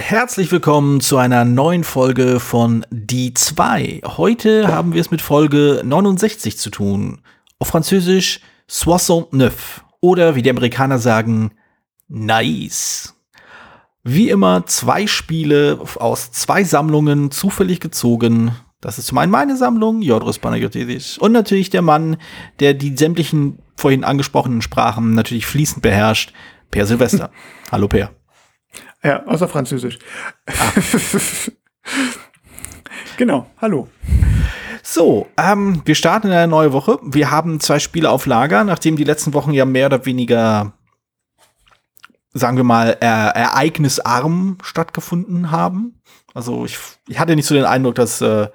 Herzlich willkommen zu einer neuen Folge von Die 2. Heute haben wir es mit Folge 69 zu tun. Auf Französisch Soixante-neuf oder wie die Amerikaner sagen, nice. Wie immer zwei Spiele aus zwei Sammlungen zufällig gezogen. Das ist zum einen meine Sammlung, Jodros Panagiotis, und natürlich der Mann, der die sämtlichen vorhin angesprochenen Sprachen natürlich fließend beherrscht, Per Silvester. Hallo Per. Ja, außer Französisch. Genau, hallo. So, ähm, wir starten in eine neue Woche. Wir haben zwei Spiele auf Lager, nachdem die letzten Wochen ja mehr oder weniger, sagen wir mal, er ereignisarm stattgefunden haben. Also ich, ich hatte nicht so den Eindruck, dass, äh,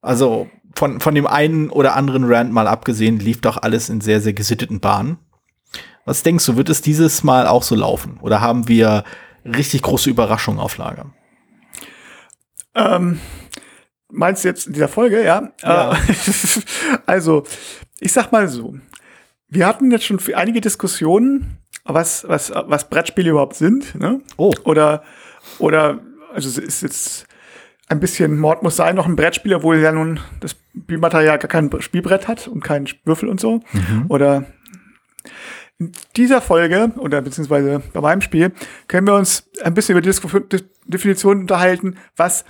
also von, von dem einen oder anderen Rand mal abgesehen, lief doch alles in sehr, sehr gesitteten Bahnen. Was denkst du, wird es dieses Mal auch so laufen? Oder haben wir richtig große Überraschungen auf Lager? Ähm, meinst du jetzt in dieser Folge, ja? ja. Äh, also, ich sag mal so. Wir hatten jetzt schon einige Diskussionen, was, was, was Brettspiele überhaupt sind. Ne? Oh. Oder, oder, also es ist jetzt ein bisschen Mord muss sein, noch ein Brettspiel, obwohl ja nun das Spielmaterial gar kein Spielbrett hat und keinen Würfel und so. Mhm. Oder in dieser Folge oder beziehungsweise bei meinem Spiel können wir uns ein bisschen über die Definition unterhalten, was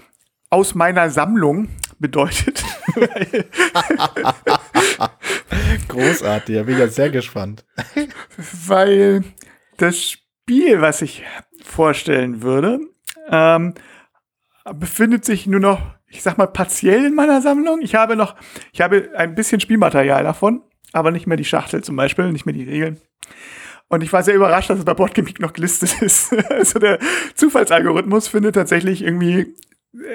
aus meiner Sammlung bedeutet. Großartig, da bin ich ja sehr gespannt. Weil das Spiel, was ich vorstellen würde, ähm, befindet sich nur noch, ich sag mal, partiell in meiner Sammlung. Ich habe noch, ich habe ein bisschen Spielmaterial davon, aber nicht mehr die Schachtel zum Beispiel, nicht mehr die Regeln. Und ich war sehr überrascht, dass es bei Botgimmick noch gelistet ist. also der Zufallsalgorithmus findet tatsächlich irgendwie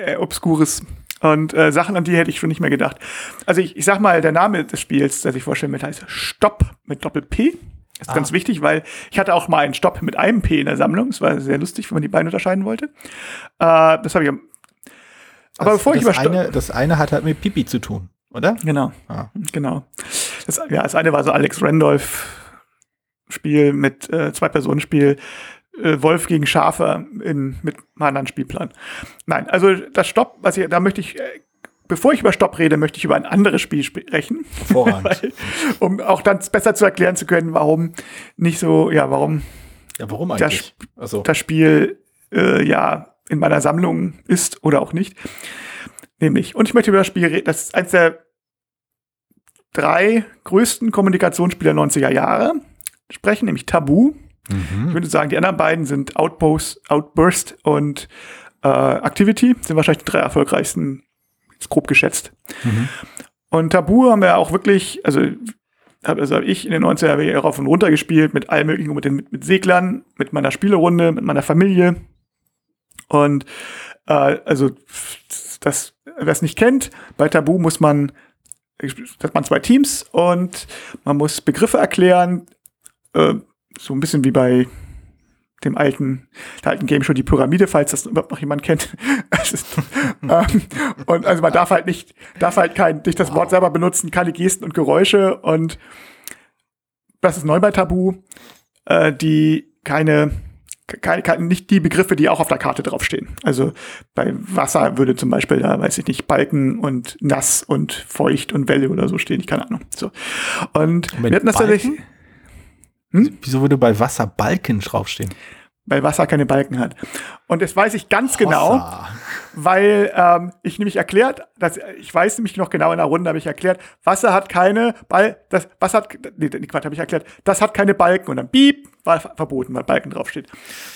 äh, Obskures und äh, Sachen, an die hätte ich schon nicht mehr gedacht. Also ich, ich sag mal, der Name des Spiels, das ich vorstellen will, heißt Stopp mit Doppel-P. Ist ah. ganz wichtig, weil ich hatte auch mal einen Stopp mit einem P in der Sammlung. Das war sehr lustig, wenn man die beiden unterscheiden wollte. Äh, das habe ich. Aber das, bevor ich über eine, Das eine hat halt mit Pipi zu tun, oder? Genau. Ah. Genau. Das, ja, das eine war so Alex Randolph Spiel mit äh, Zwei-Personen-Spiel, äh, Wolf gegen Schafe in, mit einem anderen Spielplan. Nein, also das Stopp, was ich, da möchte ich, äh, bevor ich über Stopp rede, möchte ich über ein anderes Spiel sprechen. Weil, um auch dann besser zu erklären zu können, warum nicht so, ja, warum, ja, warum eigentlich? Das, also. das Spiel äh, ja in meiner Sammlung ist oder auch nicht. Nämlich, und ich möchte über das Spiel reden, das ist eins der drei größten Kommunikationsspiele der 90er Jahre sprechen, nämlich Tabu. Mhm. Ich würde sagen, die anderen beiden sind Outpost, Outburst und äh, Activity, sind wahrscheinlich die drei erfolgreichsten, ist grob geschätzt. Mhm. Und Tabu haben wir auch wirklich, also habe also hab ich in den 90er Jahren rauf und runter gespielt, mit allem möglichen, mit, den, mit, mit Seglern, mit meiner Spielerunde, mit meiner Familie. Und äh, also das, wer es nicht kennt, bei Tabu muss man hat man zwei Teams und man muss Begriffe erklären, äh, so ein bisschen wie bei dem alten, der alten Game Show die Pyramide, falls das überhaupt noch jemand kennt. ähm, und also man darf halt nicht, darf halt kein, nicht das Wort selber benutzen, keine Gesten und Geräusche und das ist neu bei Tabu, äh, die keine, keine, keine, nicht die Begriffe, die auch auf der Karte draufstehen. Also bei Wasser würde zum Beispiel da, weiß ich nicht, Balken und nass und feucht und Welle oder so stehen, ich keine Ahnung. So. Und Moment, wir hatten das tatsächlich. Hm? Wieso würde bei Wasser Balken draufstehen? Weil Wasser keine Balken hat. Und das weiß ich ganz genau, Hossa. genau, weil ähm, ich nämlich erklärt, dass ich weiß nämlich noch genau in der Runde habe ich erklärt, Wasser hat keine Bal, das Wasser hat, nee, Quatsch, habe ich erklärt, das hat keine Balken und dann Piep war verboten, weil Balken draufsteht.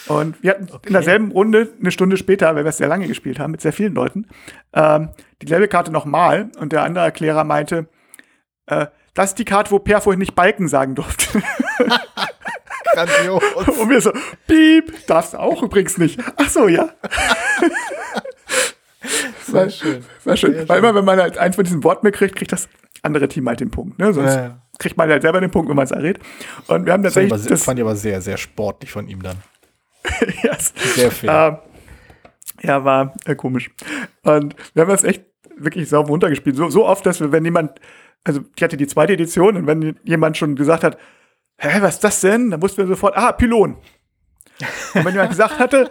Und wir hatten okay. in derselben Runde eine Stunde später, weil wir es sehr lange gespielt haben mit sehr vielen Leuten, ähm, die Levelkarte nochmal und der andere Erklärer meinte, äh, das ist die Karte, wo Per vorhin nicht Balken sagen durfte. Grandios. Und wir so, piep, darfst du auch übrigens nicht. Ach so, ja. Sehr schön. Sehr schön. Sehr Weil immer, wenn man halt eins von diesen Worten mehr kriegt, kriegt das andere Team halt den Punkt. Ne? Sonst ja, ja. kriegt man halt selber den Punkt, wenn man es errät. Und wir haben tatsächlich. Das, das fand ich aber sehr, sehr sportlich von ihm dann. yes. Sehr fair. Äh, ja, war äh, komisch. Und wir haben das echt wirklich sauber runtergespielt. So, so oft, dass wir, wenn jemand also ich hatte die zweite Edition und wenn jemand schon gesagt hat, hä, was ist das denn? Dann wussten wir sofort, ah, Pylon. Und wenn jemand gesagt hatte,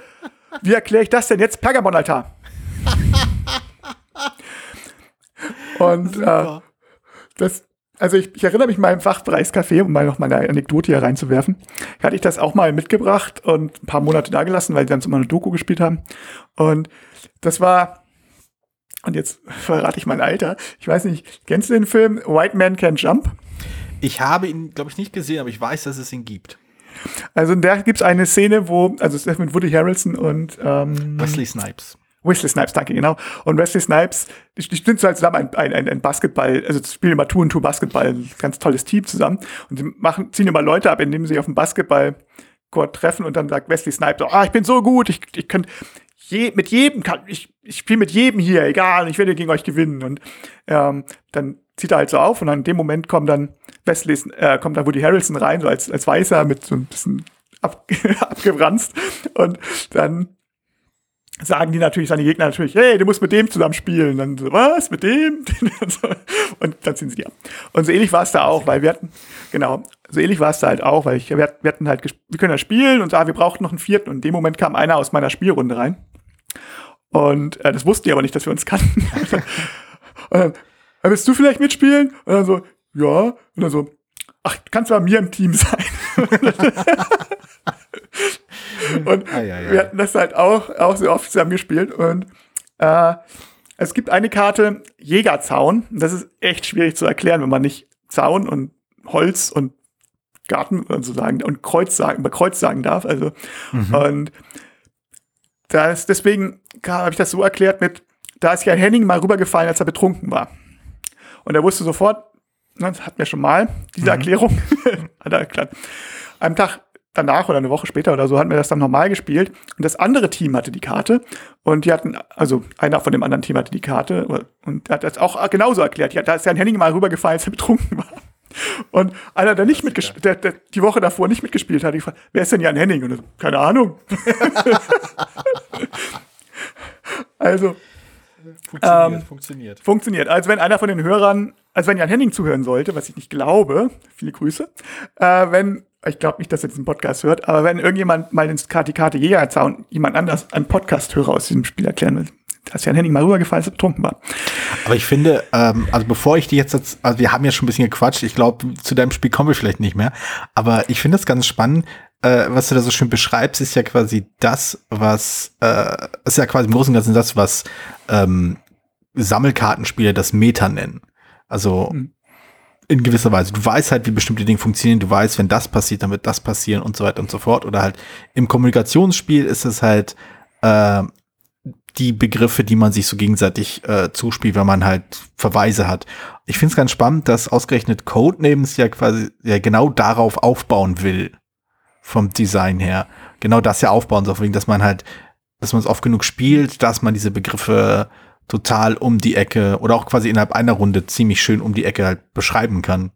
Wie erkläre ich das denn jetzt? Pergamonaltar. Und äh, das, also ich, ich erinnere mich mal im Fachbereichscafé, um mal noch mal eine Anekdote hier reinzuwerfen, hatte ich das auch mal mitgebracht und ein paar Monate da gelassen, weil die dann immer eine Doku gespielt haben. Und das war, und jetzt verrate ich mein Alter, ich weiß nicht, kennst du den Film White Man Can Jump? Ich habe ihn, glaube ich, nicht gesehen, aber ich weiß, dass es ihn gibt. Also in der gibt es eine Szene, wo, also es ist mit Woody Harrelson und ähm, Wesley Snipes. Wesley Snipes, danke, genau. Und Wesley Snipes, die, die sind halt zusammen ein, ein, ein, Basketball, also spielen immer Two und Two Basketball, ein ganz tolles Team zusammen. Und sie machen, ziehen immer Leute ab, indem sie auf dem Basketballcourt treffen und dann sagt Wesley Snipes, ah, ich bin so gut, ich, ich kann je, mit jedem kann, ich, ich spiele mit jedem hier, egal, ich werde gegen euch gewinnen. Und ähm, dann zieht er halt so auf und dann in dem Moment kommt dann Wesley, äh, kommt dann Woody Harrelson rein, so als, als Weißer mit so ein bisschen ab, abgeranzt. Und dann sagen die natürlich, seine Gegner natürlich, hey, du musst mit dem zusammen spielen. Dann so, was, mit dem? und dann ziehen sie die ab. Und so ähnlich war es da auch, weil wir hatten, genau, so ähnlich war es da halt auch, weil ich, wir, hatten halt, wir können ja spielen und ah, wir brauchten noch einen vierten. Und in dem Moment kam einer aus meiner Spielrunde rein. Und äh, das wussten die aber nicht, dass wir uns kannten. und dann, willst du vielleicht mitspielen? Und dann so, ja. Und dann so, ach, kannst du bei mir im Team sein. und ah, ja, ja. wir hatten das halt auch, auch so oft zusammen gespielt. Und äh, es gibt eine Karte Jägerzaun. Das ist echt schwierig zu erklären, wenn man nicht Zaun und Holz und Garten und so sagen und Kreuz sagen, bei Kreuz sagen darf. Also mhm. und das, deswegen habe ich das so erklärt mit, da ist ja Henning mal rübergefallen, als er betrunken war. Und er wusste sofort, ne, das hatten wir schon mal, diese mhm. Erklärung, hat er erklärt. Am Tag danach oder eine Woche später oder so hatten wir das dann normal gespielt und das andere Team hatte die Karte und die hatten, also einer von dem anderen Team hatte die Karte und hat das auch genauso erklärt. Ja, da ist ja ein Henning mal rübergefallen, als er betrunken war. Und einer, der nicht mitgespielt, der, der die Woche davor nicht mitgespielt hat, ich gefragt, wer ist denn Jan Henning? Und so, keine Ahnung. also Funktioniert, ähm, funktioniert. Funktioniert. Also wenn einer von den Hörern, also wenn Jan Henning zuhören sollte, was ich nicht glaube, viele Grüße, äh, wenn, ich glaube nicht, dass er diesen Podcast hört, aber wenn irgendjemand mal ins Karte Karte Jägerzaun jemand anders einen Podcast-Hörer aus diesem Spiel erklären will, dass Jan Henning mal rübergefallen ist, betrunken war. Aber ich finde, ähm, also bevor ich die jetzt, jetzt, also wir haben ja schon ein bisschen gequatscht, ich glaube, zu deinem Spiel kommen wir vielleicht nicht mehr, aber ich finde es ganz spannend, äh, was du da so schön beschreibst, ist ja quasi das, was, äh, ist ja quasi im Großen und Ganzen das, was ähm, Sammelkartenspiele das Meta nennen. Also mhm. in gewisser Weise. Du weißt halt, wie bestimmte Dinge funktionieren, du weißt, wenn das passiert, dann wird das passieren und so weiter und so fort. Oder halt im Kommunikationsspiel ist es halt äh, die Begriffe, die man sich so gegenseitig äh, zuspielt, wenn man halt Verweise hat. Ich finde es ganz spannend, dass ausgerechnet Codenames ja quasi ja genau darauf aufbauen will vom Design her. Genau das ja aufbauen soll, dass man halt, dass man es oft genug spielt, dass man diese Begriffe total um die Ecke oder auch quasi innerhalb einer Runde ziemlich schön um die Ecke halt beschreiben kann.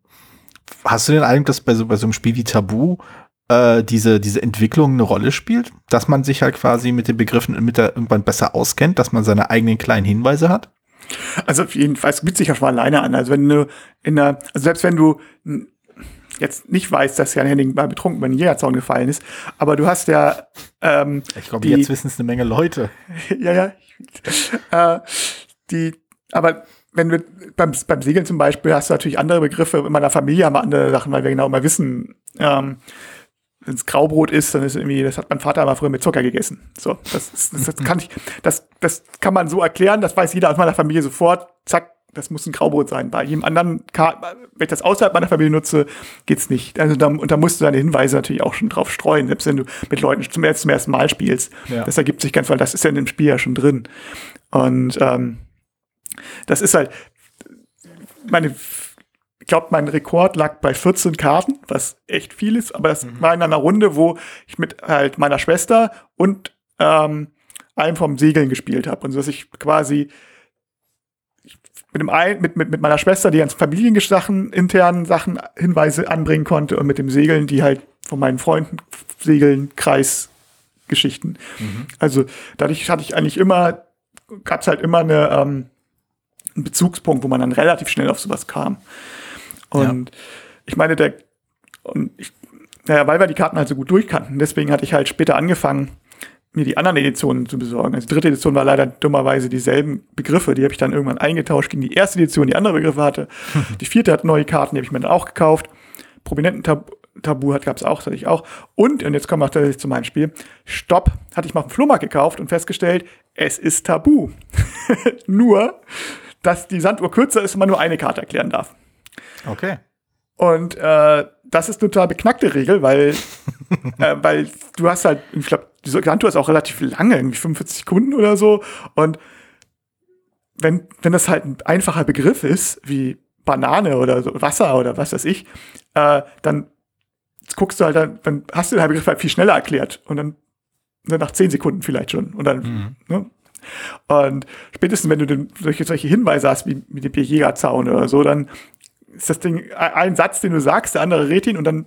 Hast du den Eindruck, dass bei so, bei so einem Spiel wie Tabu äh, diese, diese Entwicklung eine Rolle spielt? Dass man sich halt quasi mit den Begriffen mit der irgendwann besser auskennt, dass man seine eigenen kleinen Hinweise hat? Also auf jeden Fall, es gibt sich ja schon alleine an. Also wenn du in einer, also selbst wenn du jetzt nicht weiß, dass Jan Henning mal betrunken über den Jägerzaun gefallen ist, aber du hast ja. Ähm, ich glaube, jetzt wissen es eine Menge Leute. ja, ja. äh, die, aber wenn wir beim, beim Segeln zum Beispiel hast du natürlich andere Begriffe. In meiner Familie haben wir andere Sachen, weil wir genau immer wissen, ähm, wenn es Graubrot ist, dann ist irgendwie, das hat mein Vater mal früher mit Zucker gegessen. So, das, das, das kann ich, das, das kann man so erklären, das weiß jeder aus meiner Familie sofort. Zack, das muss ein Graubrot sein. Bei jedem anderen, wenn ich das außerhalb meiner Familie nutze, geht's nicht. Also da, und da musst du deine Hinweise natürlich auch schon drauf streuen, selbst wenn du mit Leuten zum, ersten, zum ersten Mal spielst. Ja. Das ergibt sich ganz, weil das ist ja in dem Spiel ja schon drin. Und ähm, das ist halt, meine, ich glaube, mein Rekord lag bei 14 Karten, was echt viel ist, aber das mhm. war in einer Runde, wo ich mit halt meiner Schwester und ähm, einem vom Segeln gespielt habe. Und so dass ich quasi mit, dem ein, mit, mit, mit meiner Schwester, die ganz Familiensachen, internen Sachen, Hinweise anbringen konnte und mit dem Segeln, die halt von meinen Freunden Segeln, Kreisgeschichten. Mhm. Also dadurch hatte ich eigentlich immer, gab es halt immer eine, ähm, einen Bezugspunkt, wo man dann relativ schnell auf sowas kam. Und ja. ich meine, der, und ich, naja, weil wir die Karten halt so gut durchkannten, deswegen hatte ich halt später angefangen, mir die anderen Editionen zu besorgen. Also die dritte Edition war leider dummerweise dieselben Begriffe. Die habe ich dann irgendwann eingetauscht gegen die erste Edition, die andere Begriffe hatte. die vierte hat neue Karten, die habe ich mir dann auch gekauft. Prominenten Tab Tabu hat gab es auch, hatte ich auch. Und, und jetzt kommen wir tatsächlich zu meinem Spiel. Stopp, hatte ich mal auf dem Flohmarkt gekauft und festgestellt, es ist Tabu. nur, dass die Sanduhr kürzer ist und man nur eine Karte erklären darf. Okay. Und äh, das ist eine total beknackte Regel, weil, äh, weil du hast halt, ich glaube, die Sanduhr ist auch relativ lange, irgendwie 45 Sekunden oder so. Und wenn, wenn das halt ein einfacher Begriff ist, wie Banane oder so, Wasser oder was weiß ich, äh, dann guckst du halt, dann, dann hast du den Begriff halt viel schneller erklärt und dann, dann nach zehn Sekunden vielleicht schon. Und dann, mhm. ne? Und spätestens, wenn du den, solche, solche Hinweise hast, wie mit dem Jägerzaun oder so, dann ist das Ding ein Satz, den du sagst, der andere rät ihn und dann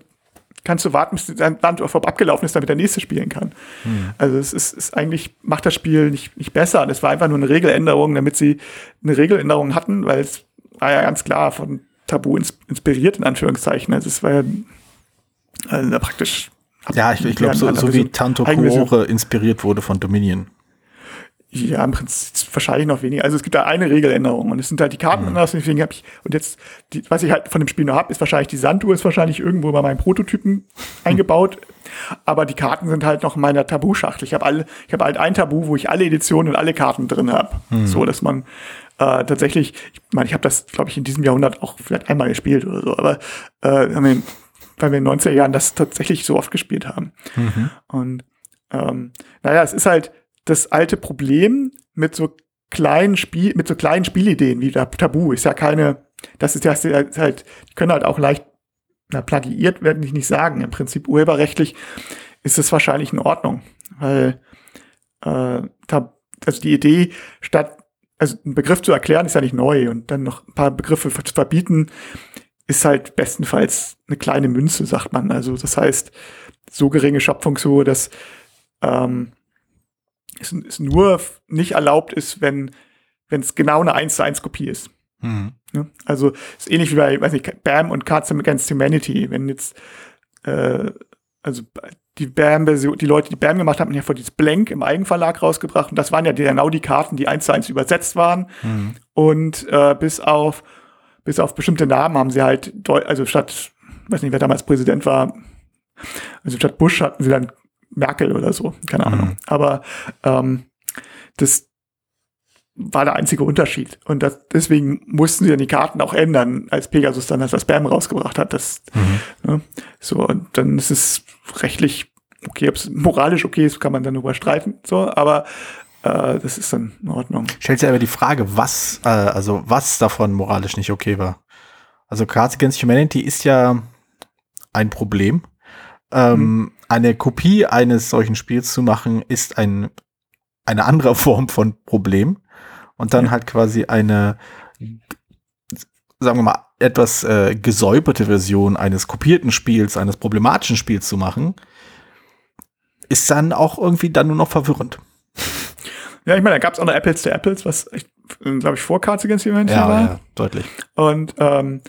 kannst du warten, bis dein Land abgelaufen ist, damit der nächste spielen kann. Mhm. Also es ist, ist eigentlich, macht das Spiel nicht, nicht besser. Und es war einfach nur eine Regeländerung, damit sie eine Regeländerung hatten, weil es war ja ganz klar von Tabu inspiriert, in Anführungszeichen. Also es war ja also praktisch. Ja, ich, ich glaube, so, so wie Tanto Cuore inspiriert wurde von Dominion. Ja, im Prinzip wahrscheinlich noch weniger. Also es gibt da eine Regeländerung und es sind halt die Karten mhm. anders. Deswegen habe ich und jetzt, die, was ich halt von dem Spiel noch habe, ist wahrscheinlich die Sanduhr ist wahrscheinlich irgendwo bei meinen Prototypen eingebaut. Aber die Karten sind halt noch in meiner Tabu-Schachtel. Ich habe alle, ich habe halt ein Tabu, wo ich alle Editionen und alle Karten drin habe, mhm. so dass man äh, tatsächlich, ich meine, ich habe das, glaube ich, in diesem Jahrhundert auch vielleicht einmal gespielt oder so, aber äh, haben wir, weil wir in den 90er Jahren das tatsächlich so oft gespielt haben. Mhm. Und ähm, naja, es ist halt das alte Problem mit so kleinen Spiel, mit so kleinen Spielideen wie Tabu ist ja keine, das ist ja halt, die können halt auch leicht, na, plagiiert werden ich nicht sagen. Im Prinzip urheberrechtlich ist es wahrscheinlich in Ordnung, weil äh, also die Idee statt also einen Begriff zu erklären ist ja nicht neu und dann noch ein paar Begriffe zu verbieten ist halt bestenfalls eine kleine Münze, sagt man. Also das heißt, so geringe Schöpfungshöhe, dass ähm, es, es nur nicht erlaubt ist, wenn wenn es genau eine 1 zu 1 Kopie ist. Mhm. Ja, also ist ähnlich wie bei, weiß nicht, BAM und Cards Against Humanity. Wenn jetzt, äh, also die BAM-Version, die Leute, die BAM gemacht haben, haben ja vor dieses Blank im Eigenverlag rausgebracht. Und das waren ja genau die Karten, die 1 zu 1 übersetzt waren. Mhm. Und äh, bis auf bis auf bestimmte Namen haben sie halt, also statt, weiß nicht, wer damals Präsident war, also statt Bush hatten sie dann Merkel oder so, keine Ahnung. Mhm. Aber ähm, das war der einzige Unterschied. Und das, deswegen mussten sie dann die Karten auch ändern, als Pegasus dann das Spam rausgebracht hat. Das, mhm. ne, so, und dann ist es rechtlich okay, ob es moralisch okay ist, kann man dann überstreiten. So, aber äh, das ist dann in Ordnung. Stellt sich aber die Frage, was, äh, also was davon moralisch nicht okay war. Also Cards Against Humanity ist ja ein Problem. Ähm, mhm eine Kopie eines solchen Spiels zu machen, ist ein, eine andere Form von Problem. Und dann ja. halt quasi eine, sagen wir mal, etwas äh, gesäuberte Version eines kopierten Spiels, eines problematischen Spiels zu machen, ist dann auch irgendwie dann nur noch verwirrend. Ja, ich meine, da gab es auch noch Apples to Apples, was, glaube ich, vor Cards Against Humanity ja, war. Ja, deutlich. Und ähm,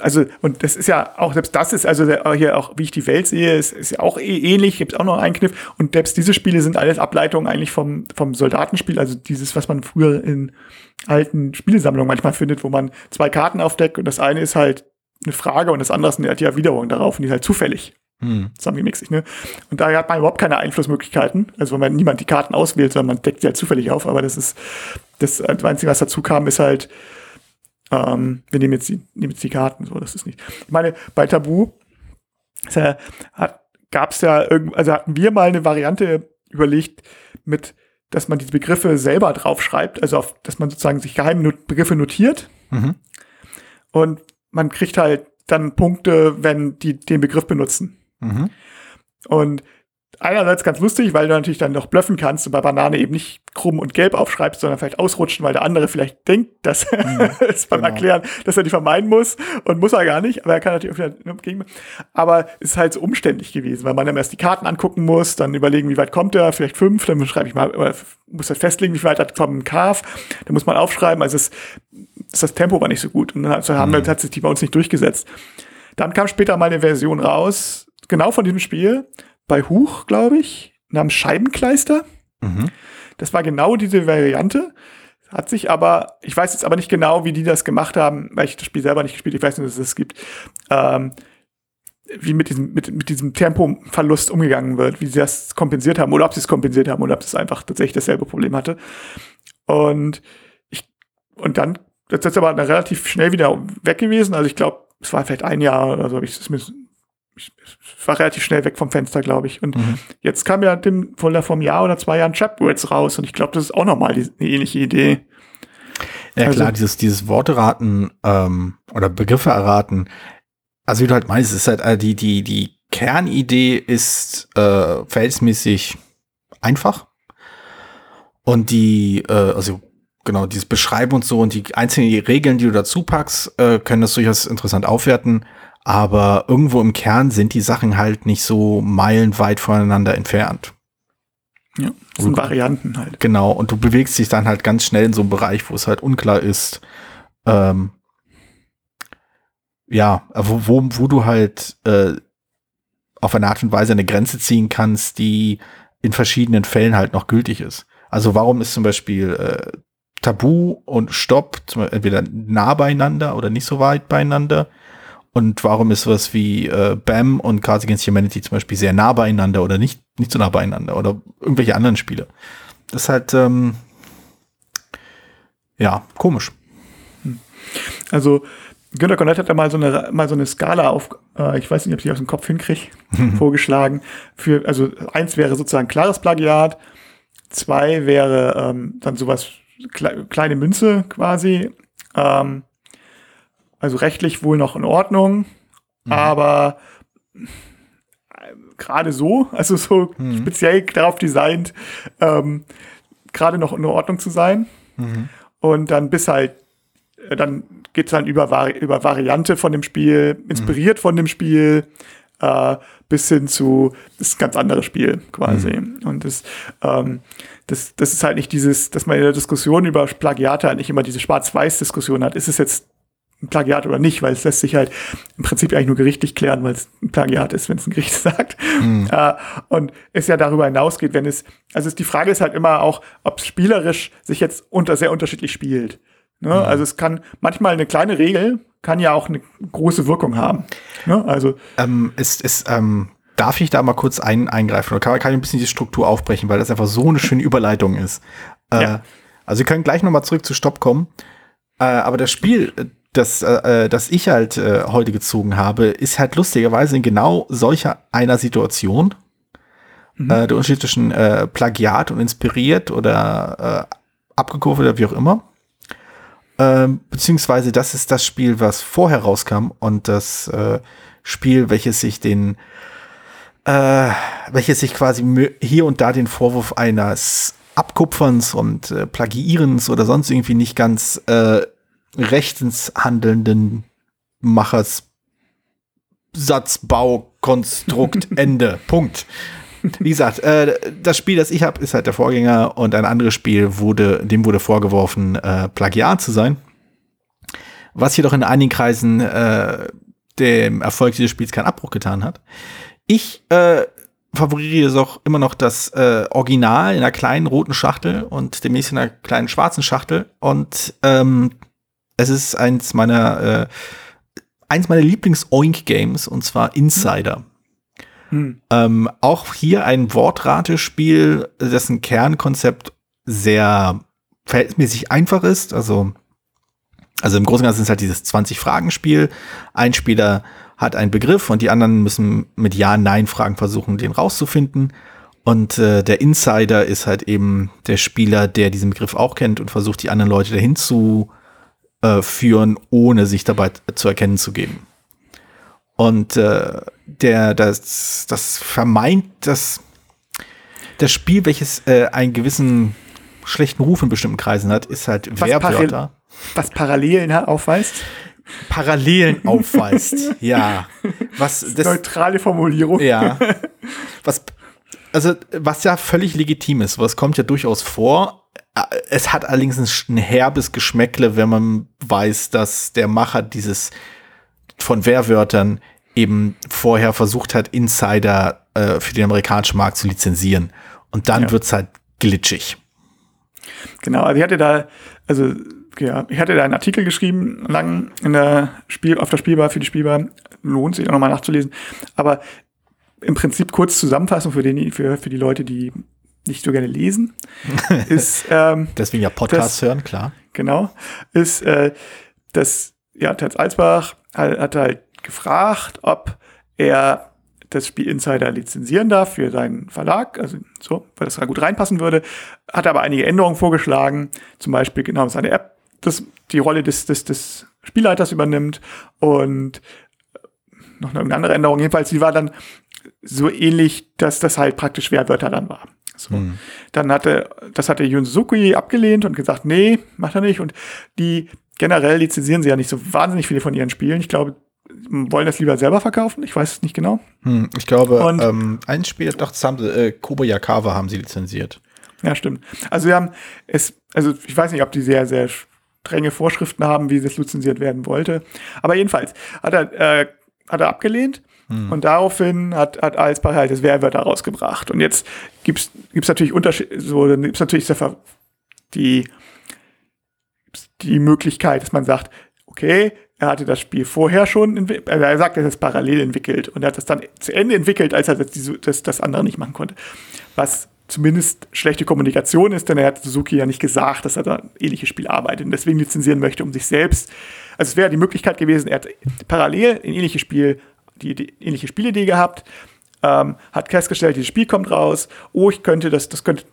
also, und das ist ja auch, selbst das ist also der, hier auch, wie ich die Welt sehe, ist, ist ja auch eh ähnlich, gibt auch noch einen Kniff. Und selbst diese Spiele sind alles Ableitungen eigentlich vom, vom Soldatenspiel, also dieses, was man früher in alten Spielesammlungen manchmal findet, wo man zwei Karten aufdeckt und das eine ist halt eine Frage und das andere ist eine Erwiderung darauf und die ist halt zufällig. Hm. Zusammengemixig, ne? Und da hat man überhaupt keine Einflussmöglichkeiten. Also wenn man niemand die Karten auswählt, sondern man deckt sie halt zufällig auf. Aber das ist, das Einzige, was dazu kam, ist halt, ähm, wir nehmen jetzt, die, nehmen jetzt die Karten, so, das ist nicht. Ich meine, bei Tabu äh, gab es ja, also hatten wir mal eine Variante überlegt mit, dass man diese Begriffe selber draufschreibt, also auf, dass man sozusagen sich geheime Not Begriffe notiert. Mhm. Und man kriegt halt dann Punkte, wenn die den Begriff benutzen. Mhm. Und einerseits ganz lustig, weil du natürlich dann noch blöffen kannst und bei Banane eben nicht krumm und gelb aufschreibst, sondern vielleicht ausrutschen, weil der andere vielleicht denkt, dass mhm, es beim genau. Erklären, dass er die vermeiden muss und muss er gar nicht, aber er kann natürlich auch wieder gegen. Aber es ist halt so umständlich gewesen, weil man dann erst die Karten angucken muss, dann überlegen, wie weit kommt er, vielleicht fünf, dann schreibe ich mal, muss das festlegen, wie weit hat kommt ein Carve, dann muss man aufschreiben, also es, das Tempo war nicht so gut und dann also haben mhm. wir tatsächlich bei uns nicht durchgesetzt. Dann kam später mal eine Version raus, genau von diesem Spiel, bei Huch, glaube ich, namens Scheibenkleister. Mhm. Das war genau diese Variante. Hat sich aber, ich weiß jetzt aber nicht genau, wie die das gemacht haben, weil ich das Spiel selber nicht gespielt, ich weiß nur, dass es das gibt, ähm, wie mit diesem, mit, mit diesem Tempoverlust umgegangen wird, wie sie das kompensiert haben oder ob sie es kompensiert haben oder ob es einfach tatsächlich dasselbe Problem hatte. Und ich, und dann, das ist aber relativ schnell wieder weg gewesen. Also ich glaube, es war vielleicht ein Jahr oder so, ich, es war relativ schnell weg vom Fenster, glaube ich. Und Mhm. jetzt kam ja dem von der vom Jahr oder zwei Jahren Chapwords raus und ich glaube, das ist auch nochmal die- eine ähnliche Idee. Ja Also- klar, dieses, dieses Worteraten ähm, oder Begriffe erraten. Also wie du halt meinst, ist halt äh, die, die, die Kernidee ist äh, verhältnismäßig einfach. Und die, äh, also genau, dieses Beschreiben und so und die einzelnen Regeln, die du dazu packst, äh, können das durchaus interessant aufwerten. Aber irgendwo im Kern sind die Sachen halt nicht so meilenweit voneinander entfernt. Ja, das sind. Varianten halt. Genau, und du bewegst dich dann halt ganz schnell in so einem Bereich, wo es halt unklar ist. Ähm, ja, wo, wo, wo du halt äh, auf eine Art und Weise eine Grenze ziehen kannst, die in verschiedenen Fällen halt noch gültig ist. Also warum ist zum Beispiel äh, Tabu und Stopp entweder nah beieinander oder nicht so weit beieinander? Und warum ist was wie äh, BAM und Cards Against Humanity zum Beispiel sehr nah beieinander oder nicht, nicht so nah beieinander oder irgendwelche anderen Spiele? Das ist halt, ähm, ja, komisch. Also Günter Cornett hat da mal so eine, mal so eine Skala auf, äh, ich weiß nicht, ob ich die aus dem Kopf hinkriege, vorgeschlagen. Für, also eins wäre sozusagen klares Plagiat, zwei wäre ähm, dann sowas kle kleine Münze quasi, ähm, also rechtlich wohl noch in Ordnung, aber äh, gerade so, also so Mhm. speziell darauf designt, ähm, gerade noch in Ordnung zu sein. Und dann bis halt, äh, dann geht's dann über, Vari über Variante von dem Spiel, inspiriert von dem Spiel, äh, bis hin zu, das ist ein ganz anderes Spiel quasi. Und das, ähm, das, das ist halt nicht dieses, dass man in der Diskussion über Plagiate halt nicht immer diese Schwarz-Weiß-Diskussion hat. Ist es jetzt ein Plagiat oder nicht, weil es lässt sich halt im Prinzip eigentlich nur gerichtlich klären, weil es ein Plagiat ist, wenn es ein Gericht sagt. Äh, und es ja darüber hinausgeht, wenn es, also es, die Frage ist halt immer auch, ob es spielerisch sich jetzt unter sehr unterschiedlich spielt. Ne? Also es kann manchmal eine kleine Regel kann ja auch eine große Wirkung haben. Ne? Also Ähm, ist, ist, ähm, darf ich da mal kurz ein, eingreifen oder kann, kann ich ein bisschen die Struktur aufbrechen, weil das einfach so eine schöne Überleitung ist. Äh, Ja. Also wir können gleich noch mal zurück zu Stopp kommen. Äh, aber das Spiel, äh, das, äh, das ich halt äh, heute gezogen habe, ist halt lustigerweise in genau solcher einer Situation. Äh, der Unterschied zwischen äh, Plagiat und inspiriert oder äh, abgekurvt oder wie auch immer. Ähm, beziehungsweise das ist das Spiel, was vorher rauskam und das äh, Spiel, welches sich den, äh, welches sich quasi hier und da den Vorwurf eines Abkupferns und äh, Plagiierens oder sonst irgendwie nicht ganz äh, rechtens handelnden Machers Satzbau, Konstrukt, Ende. Punkt. Wie gesagt, äh, das Spiel, das ich habe, ist halt der Vorgänger und ein anderes Spiel wurde, dem wurde vorgeworfen, äh, Plagiat zu sein. Was jedoch in einigen Kreisen äh, dem Erfolg dieses Spiels keinen Abbruch getan hat. Ich äh, favorisiere doch immer noch das äh, Original in einer kleinen roten Schachtel und demnächst in einer kleinen schwarzen Schachtel. Und ähm, es ist eins meiner, äh, eins meiner Lieblings-Oink-Games und zwar Insider. hm, Ähm, auch hier ein Wortratespiel, dessen Kernkonzept sehr verhältnismäßig einfach ist. Also, also im Großen und Ganzen ist es halt dieses 20-Fragen-Spiel. Ein Spieler hat einen Begriff und die anderen müssen mit Ja-Nein-Fragen versuchen, den rauszufinden. Und äh, der Insider ist halt eben der Spieler, der diesen Begriff auch kennt und versucht, die anderen Leute dahin zu äh, führen, ohne sich dabei zu erkennen zu geben. Und äh, der, das, das vermeint, das, das Spiel, welches äh, einen gewissen schlechten Ruf in bestimmten Kreisen hat, ist halt Was Werbwörter. was Parallelen aufweist. Parallelen aufweist. ja. Was das, Neutrale Formulierung. ja. Was, also, was ja völlig legitim ist, was kommt ja durchaus vor. Äh, Es hat allerdings ein, herbes Geschmäckle, wenn man weiß, dass der Macher dieses von Wehrwörtern eben vorher versucht hat, Insider äh, für den amerikanischen Markt zu lizenzieren. Und dann Ja. wird's halt glitschig. Genau, also ich hatte da, also ja, ich hatte da einen Artikel geschrieben, lang in der Spiel, auf der Spielbar, für die Spielbar, lohnt sich auch nochmal nachzulesen. Aber im Prinzip kurz Zusammenfassung für, den, für, für die Leute, die nicht so gerne lesen, ist, ähm, Deswegen ja Podcasts Das- hören, klar. genau, ist, äh, dass, ja, Terz Alsbach hat, hat halt gefragt, ob er das Spiel Insider lizenzieren darf für seinen Verlag, also so, weil das da gut reinpassen würde, hat aber einige Änderungen vorgeschlagen, zum Beispiel genau seine App, das die Rolle des, des, des Spielleiters übernimmt und noch eine andere Änderung, jedenfalls, die war dann so ähnlich, dass das halt praktisch Werwörter dann war. So. Dann hatte, das hatte Yun Suzuki abgelehnt und gesagt, nee, macht er nicht. Und die generell lizenzieren sie ja nicht so wahnsinnig viele von ihren Spielen. Ich glaube, wollen das lieber selber verkaufen. Ich weiß es nicht genau. Hm, ich glaube, Und- ähm, ein Spiel, doch, das haben sie, äh, Kobayakawa haben sie lizenziert. Ja, stimmt. Also wir haben es, also ich weiß nicht, ob die sehr, sehr strenge Vorschriften haben, wie das lizenziert werden wollte. Aber jedenfalls hat er, äh, hat er abgelehnt. Und daraufhin hat, hat Alsbach halt das Werwörter rausgebracht. Und jetzt gibt's gibt's natürlich Unterschiede, so, dann gibt's natürlich die, die Möglichkeit, dass man sagt, okay, er hatte das Spiel vorher schon, also er sagt, er hat es parallel entwickelt und er hat das dann zu Ende entwickelt, als er das, das, das andere nicht machen konnte. Was zumindest schlechte Kommunikation ist, denn er hat Suzuki ja nicht gesagt, dass er da ein ähnliches Spiel arbeitet und deswegen lizenzieren möchte, um sich selbst. Also es wäre die Möglichkeit gewesen, er hat parallel ein ähnliches Spiel, die, die ähnliche Spielidee gehabt, ähm, hat festgestellt, dieses Spiel kommt raus, oh, ich könnte das, das könnte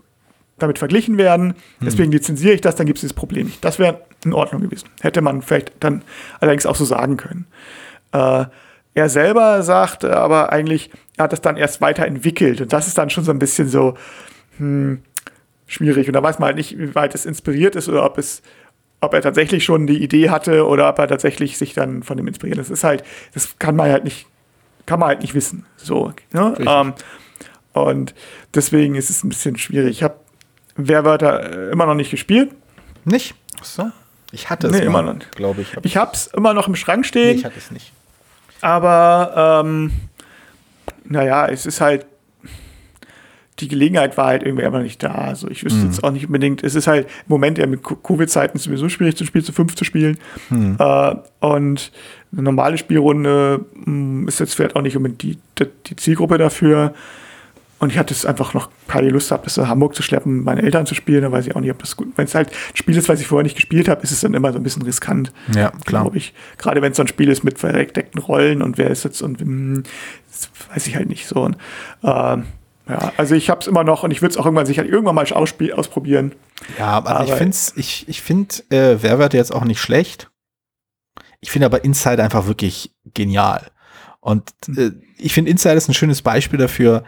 damit verglichen werden, deswegen lizenziere ich das, dann gibt es dieses Problem nicht. Das wäre in Ordnung gewesen. Hätte man vielleicht dann allerdings auch so sagen können. Äh, er selber sagt aber eigentlich, er hat das dann erst weiterentwickelt und das ist dann schon so ein bisschen so hm, schwierig und da weiß man halt nicht, wie weit es inspiriert ist oder ob es ob er tatsächlich schon die Idee hatte oder ob er tatsächlich sich dann von dem inspiriert. Das ist halt, das kann man halt nicht, kann man halt nicht wissen. So, ne? Ähm, und deswegen ist es ein bisschen schwierig. Ich habe Werwörter äh, immer noch nicht gespielt. Nicht? So. Ich hatte es Nee, mal, immer noch glaube ich. Hab Ich habe es immer noch im Schrank nee, stehen, ich hatte es nicht. aber ähm, naja, es ist halt, die Gelegenheit war halt irgendwie immer nicht da. Also ich wüsste jetzt auch nicht unbedingt, es ist halt im Moment ja mit Co- Covid-Zeiten sowieso schwierig, zum Spiel zu fünf zu spielen. Äh, und eine normale Spielrunde mh, ist jetzt vielleicht auch nicht unbedingt die, die, die Zielgruppe dafür. Und ich hatte es einfach noch keine Lust gehabt, bis nach Hamburg zu schleppen, mit meinen Eltern zu spielen. Da weiß ich auch nicht, ob das gut. Wenn es halt ein Spiel ist, was ich vorher nicht gespielt habe, ist es dann immer so ein bisschen riskant. Ja, klar. Glaube ich. Gerade wenn es so ein Spiel ist mit verdeckten Rollen und wer ist jetzt und hm, das weiß ich halt nicht so. Und, ähm, ja, also ich habe es immer noch und ich würde es auch irgendwann sicher irgendwann mal ausprobieren. Ja, ich Aber- finde ich, ich find, äh, Werwörter jetzt auch nicht schlecht. Ich finde aber Inside einfach wirklich genial. Und äh, ich finde Inside ist ein schönes Beispiel dafür,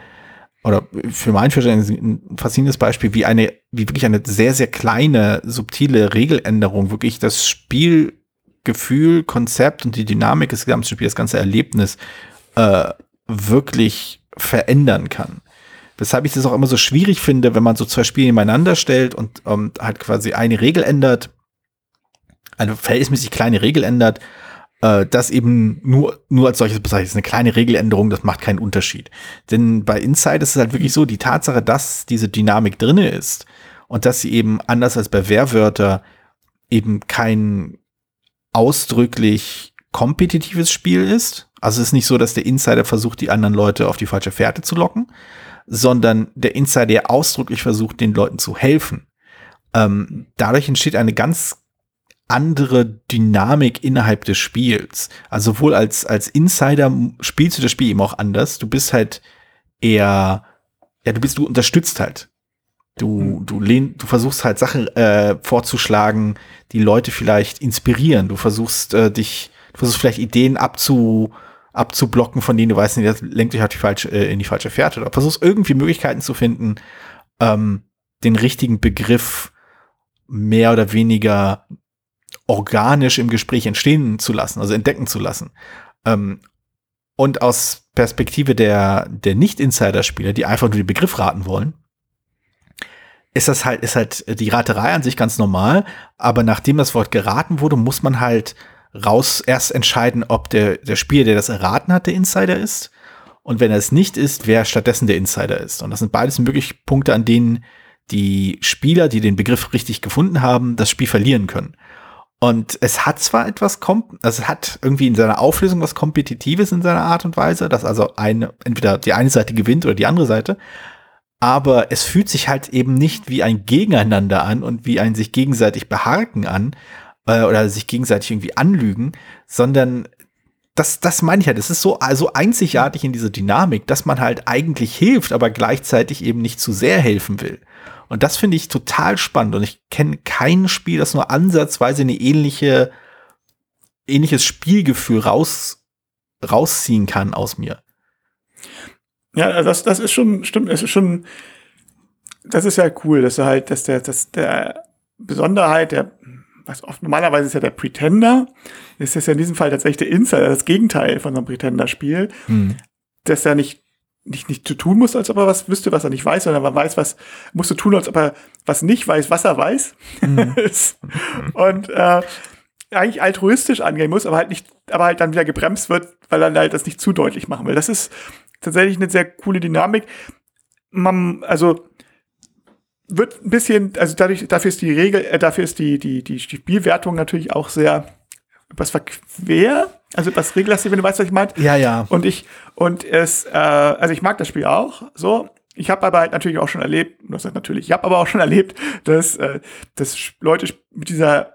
oder für mein Verständnis ein faszinierendes Beispiel, wie eine, wie wirklich eine sehr, sehr kleine, subtile Regeländerung wirklich das Spielgefühl, Konzept und die Dynamik des gesamten Spiels, das ganze Erlebnis äh, wirklich verändern kann. Weshalb ich das auch immer so schwierig finde, wenn man so zwei Spiele nebeneinander stellt und ähm, halt quasi eine Regel ändert, eine verhältnismäßig kleine Regel ändert, äh, das eben nur, nur als solches bezeichnet. Das ist eine kleine Regeländerung, das macht keinen Unterschied. Denn bei Inside ist es halt wirklich so, die Tatsache, dass diese Dynamik drinne ist und dass sie eben anders als bei Werwörter eben kein ausdrücklich kompetitives Spiel ist. Also es ist nicht so, dass der Insider versucht, die anderen Leute auf die falsche Fährte zu locken, sondern der Insider der ausdrücklich versucht, den Leuten zu helfen. Ähm, dadurch entsteht eine ganz andere Dynamik innerhalb des Spiels. Also sowohl als, als Insider spielst du das Spiel eben auch anders. Du bist halt eher, ja, du bist, du unterstützt halt. Du, du lehn, du versuchst halt Sachen äh, vorzuschlagen, die Leute vielleicht inspirieren. Du versuchst äh, dich, du versuchst vielleicht Ideen abzu, abzublocken, von denen du weißt, nee, das lenkt dich halt die falsche, äh, in die falsche Fährte. Oder versuchst irgendwie Möglichkeiten zu finden, ähm, den richtigen Begriff mehr oder weniger organisch im Gespräch entstehen zu lassen, also entdecken zu lassen. Ähm, und aus Perspektive der, der Nicht-Insider-Spieler, die einfach nur den Begriff raten wollen, ist das halt, ist halt die Raterei an sich ganz normal, aber nachdem das Wort geraten wurde, muss man halt raus erst entscheiden, ob der, der Spieler, der das erraten hat, der Insider ist, und wenn er es nicht ist, wer stattdessen der Insider ist. Und das sind beides wirklich Punkte, an denen die Spieler, die den Begriff richtig gefunden haben, das Spiel verlieren können. Und es hat zwar etwas, also es hat irgendwie in seiner Auflösung was Kompetitives in seiner Art und Weise, dass also eine, entweder die eine Seite gewinnt oder die andere Seite, aber es fühlt sich halt eben nicht wie ein Gegeneinander an und wie ein sich gegenseitig beharken an äh, oder sich gegenseitig irgendwie anlügen, sondern das, das meine ich halt, es ist so also einzigartig in dieser Dynamik, dass man halt eigentlich hilft, aber gleichzeitig eben nicht zu sehr helfen will. Und das finde ich total spannend. Und ich kenne kein Spiel, das nur ansatzweise eine ähnliche, ähnliches Spielgefühl raus, rausziehen kann aus mir. Ja, das, das ist schon, stimmt, es ist schon, das ist ja cool, dass du halt, dass der, dass der Besonderheit, der, was oft normalerweise ist ja der Pretender, ist das ja in diesem Fall tatsächlich der Insider, das Gegenteil von so einem Pretender-Spiel, hm. dass er nicht nicht, nicht zu tun muss, als ob er was wüsste, was er nicht weiß, sondern man weiß, was musst du tun, als ob er was nicht weiß, was er weiß. Mhm. und äh, eigentlich altruistisch angehen muss, aber halt nicht, aber halt dann wieder gebremst wird, weil er halt das nicht zu deutlich machen will. Das ist tatsächlich eine sehr coole Dynamik. Man, also wird ein bisschen, also dadurch, dafür ist die Regel, äh, dafür ist die, die, die Spielwertung natürlich auch sehr was verquer, also etwas regellastig, wenn du weißt, was ich meine. Ja, ja. Und ich, und es, äh, also ich mag das Spiel auch, so. Ich habe aber halt natürlich auch schon erlebt, das heißt natürlich, ich habe aber auch schon erlebt, dass, äh, dass Leute mit dieser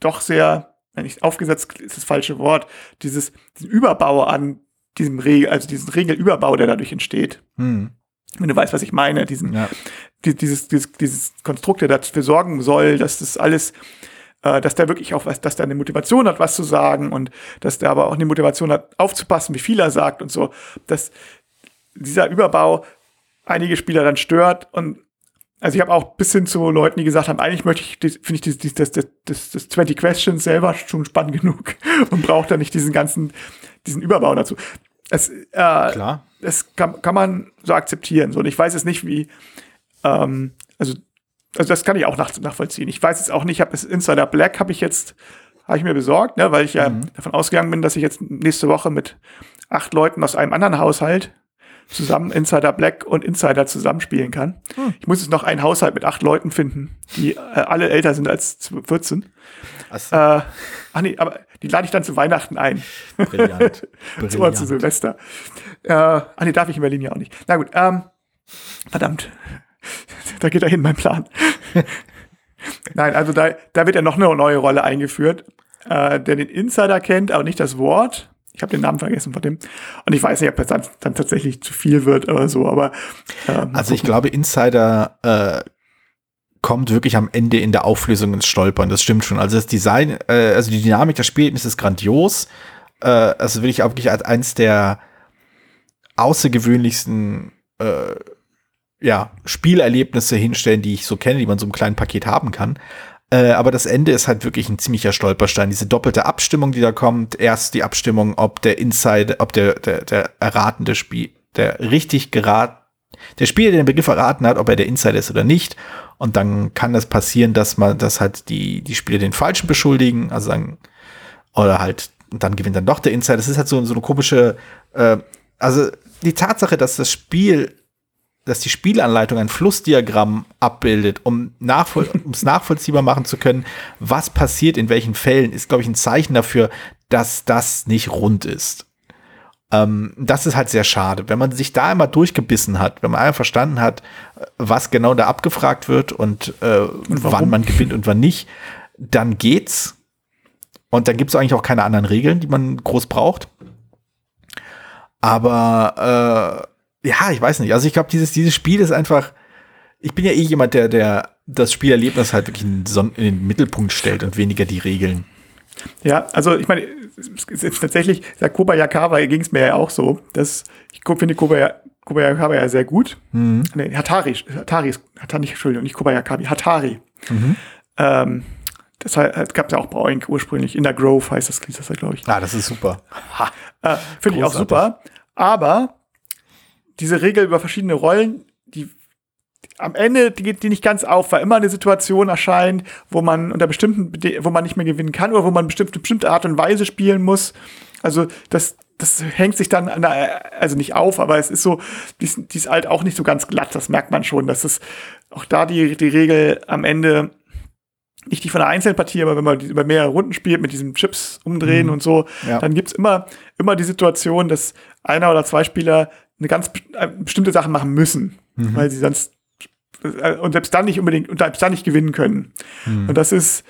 doch sehr, nicht aufgesetzt ist das falsche Wort, dieses, diesen Überbau an diesem Regel, also diesen Regelüberbau, der dadurch entsteht. Hm. Wenn du weißt, was ich meine, diesen, ja. Die, dieses, dieses, dieses Konstrukt, der dafür sorgen soll, dass das alles äh, dass der wirklich auch was, dass der eine Motivation hat, was zu sagen und dass der aber auch eine Motivation hat, aufzupassen, wie viel er sagt und so, dass dieser Überbau einige Spieler dann stört und also ich habe auch bis hin zu Leuten, die gesagt haben, eigentlich möchte ich, finde ich das, das, das, das, das 20 Questions selber schon spannend genug und braucht da nicht diesen ganzen, diesen Überbau dazu. Es, äh, Klar. Das kann, kann man so akzeptieren. So, und ich weiß jetzt nicht, wie, ähm, also also das kann ich auch nach, nachvollziehen. Ich weiß jetzt auch nicht, ich habe das Insider Black habe ich jetzt habe ich mir besorgt, ne, weil ich ja mhm. davon ausgegangen bin, dass ich jetzt nächste Woche mit acht Leuten aus einem anderen Haushalt zusammen Insider Black und Insider zusammenspielen kann. Hm. Ich muss jetzt noch einen Haushalt mit acht Leuten finden, die äh, alle älter sind als 14. So. Äh, ach nee, aber die lade ich dann zu Weihnachten ein. Brillant. Brillant. zu Silvester. Äh, ach nee, darf ich in Berlin ja auch nicht. Na gut, ähm, verdammt. da geht er hin, mein Plan. Nein, also da, da wird ja noch eine neue Rolle eingeführt, äh, der den Insider kennt, aber nicht das Wort. Ich habe den Namen vergessen von dem. Und ich weiß nicht, ob das dann, dann tatsächlich zu viel wird oder so, aber. Äh, also ich glaube, Insider äh, kommt wirklich am Ende in der Auflösung ins Stolpern. Das stimmt schon. Also das Design, äh, also die Dynamik des Spielens ist grandios. Äh, also will ich auch wirklich als eins der außergewöhnlichsten äh, ja, Spielerlebnisse hinstellen, die ich so kenne, die man so im kleinen Paket haben kann. Äh, aber das Ende ist halt wirklich ein ziemlicher Stolperstein. Diese doppelte Abstimmung, die da kommt. Erst die Abstimmung, ob der Inside, ob der, der, der erratende Spiel, der richtig geraten, der Spieler, der den Begriff erraten hat, ob er der Insider ist oder nicht. Und dann kann das passieren, dass man, dass halt die, die Spieler den Falschen beschuldigen, also sagen, oder halt, dann gewinnt dann doch der Insider. Das ist halt so, so eine komische, äh, also die Tatsache, dass das Spiel dass die Spielanleitung ein Flussdiagramm abbildet, um nachvoll es nachvollziehbar machen zu können, was passiert in welchen Fällen, ist, glaube ich, ein Zeichen dafür, dass das nicht rund ist. Ähm, das ist halt sehr schade. Wenn man sich da einmal durchgebissen hat, wenn man einmal verstanden hat, was genau da abgefragt wird und, äh, und wann man gewinnt und wann nicht, dann geht's. Und dann gibt es eigentlich auch keine anderen Regeln, die man groß braucht. Aber äh, ja, ich weiß nicht. Also ich glaube, dieses, dieses Spiel ist einfach, ich bin ja eh jemand, der, der das Spielerlebnis halt wirklich in, den Mittelpunkt stellt und weniger die Regeln. Ja, also ich meine, tatsächlich, der Kobayakawa ging es mir ja auch so. Dass ich finde Kobayakawa Kobayakawa ja sehr gut. Mhm. Nee, Hatari, Hatari, Hatari, Entschuldigung, nicht Kobayakabi, Hatari. Mhm. Ähm, das gab es ja auch bei Oink ursprünglich. In der Grove heißt das, das glaube ich. Ah, das ist super. Äh, finde ich auch super. Aber diese Regel über verschiedene Rollen, die am Ende geht die nicht ganz auf, weil immer eine Situation erscheint, wo man unter bestimmten, wo man nicht mehr gewinnen kann oder wo man bestimmte, bestimmte Art und Weise spielen muss. Also das, das hängt sich dann, an der, also nicht auf, aber es ist so, die ist, die ist halt auch nicht so ganz glatt, das merkt man schon, dass es auch da die, die Regel am Ende nicht die von der einzelnen Partie, aber wenn man über mehrere Runden spielt, mit diesen Chips umdrehen Mhm. und so, Ja. dann gibt's immer, immer die Situation, dass einer oder zwei Spieler eine ganz äh, bestimmte Sache machen müssen, Mhm. weil sie sonst äh, und selbst dann nicht unbedingt und selbst dann nicht gewinnen können. Mhm. Und das ist